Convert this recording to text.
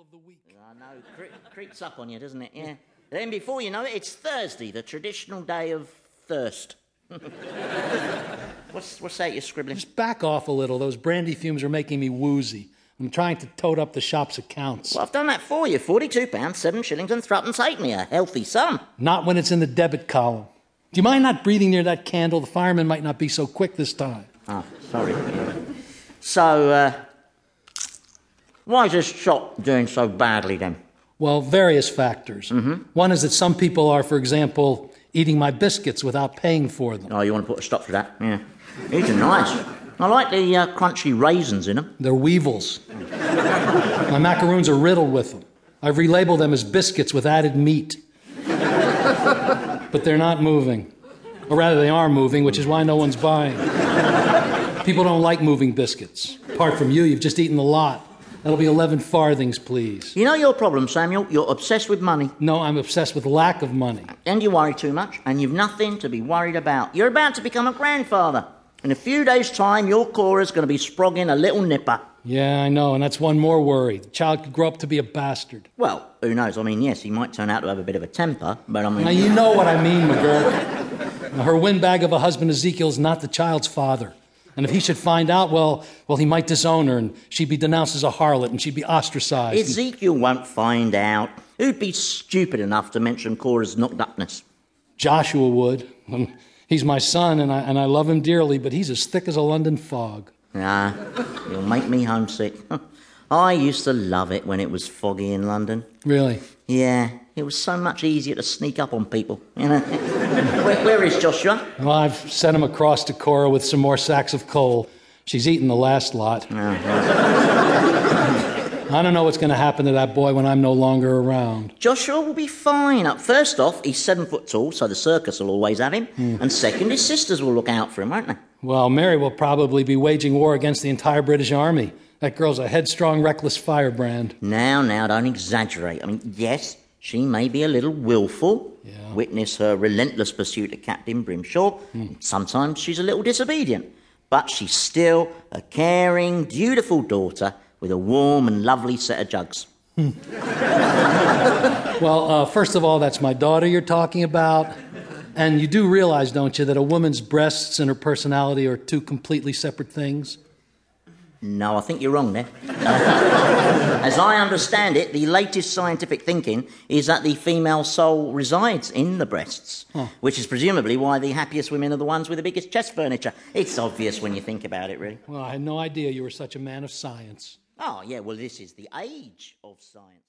middle of the week. I know, cre- creeps up on you, doesn't it? Yeah. Then before you know it, it's Thursday, the traditional day of thirst. what's, what's that you're scribbling? Just back off a little. Those brandy fumes are making me woozy. I'm trying to tote up the shop's accounts. Well, I've done that for you. £42, 7 shillings and threepence halfpenny. A healthy sum. Not when it's in the debit column. Do you mind not breathing near that candle? The fireman might not be so quick this time. Oh, sorry. So, uh, why is this shop doing so badly then? Well, various factors. One is that some people are, for example, eating my biscuits without paying for them. Oh, you want to put a stop to that? Yeah. These are nice. I like the uh, crunchy raisins in them. They're weevils. my macaroons are riddled with them. I've relabeled them as biscuits with added meat. but they're not moving. Or rather, they are moving, which is why no one's buying. People don't like moving biscuits. Apart from you, you've just eaten a lot. That'll be 11 farthings, please. You know your problem, Samuel? You're obsessed with money. No, I'm obsessed with lack of money. And you worry too much, and you've nothing to be worried about. You're about to become a grandfather. In a few days' time, your Cora's going to be sprogging a little nipper. Yeah, I know, and that's one more worry. The child could grow up to be a bastard. Well, who knows? I mean, yes, he might turn out to have a bit of a temper, but I mean. Now, you know what I mean, McGurk. Her windbag of a husband, Ezekiel's not the child's father. And if he should find out, well, well, he might disown her, and she'd be denounced as a harlot, and she'd be ostracized. Ezekiel won't find out. Who'd be stupid enough to mention Cora's knocked upness? Joshua would. He's my son, and I, and I love him dearly, but he's as thick as a London fog. Nah, you'll make me homesick. I used to love it when it was foggy in London. Really? Yeah, it was so much easier to sneak up on people. You know? where, where is Joshua? Well, I've sent him across to Cora with some more sacks of coal. She's eaten the last lot. Uh-huh. I don't know what's going to happen to that boy when I'm no longer around. Joshua will be fine. First off, he's seven foot tall, so the circus will always have him. Hmm. And second, his sisters will look out for him, won't they? Well, Mary will probably be waging war against the entire British Army. That girl's a headstrong, reckless firebrand. Now, now, don't exaggerate. I mean, yes, she may be a little willful. Yeah. Witness her relentless pursuit of Captain Brimshaw. Sometimes she's a little disobedient. But she's still a caring, dutiful daughter with a warm and lovely set of jugs. Well, uh, first of all, that's my daughter you're talking about. And you do realize, don't you, that a woman's breasts and her personality are two completely separate things? No, I think you're wrong there. Uh, as I understand it, the latest scientific thinking is that the female soul resides in the breasts, which is presumably why the happiest women are the ones with the biggest chest furniture. It's obvious when you think about it, really. Well, I had no idea you were such a man of science. Oh, yeah, well, this is the age of science.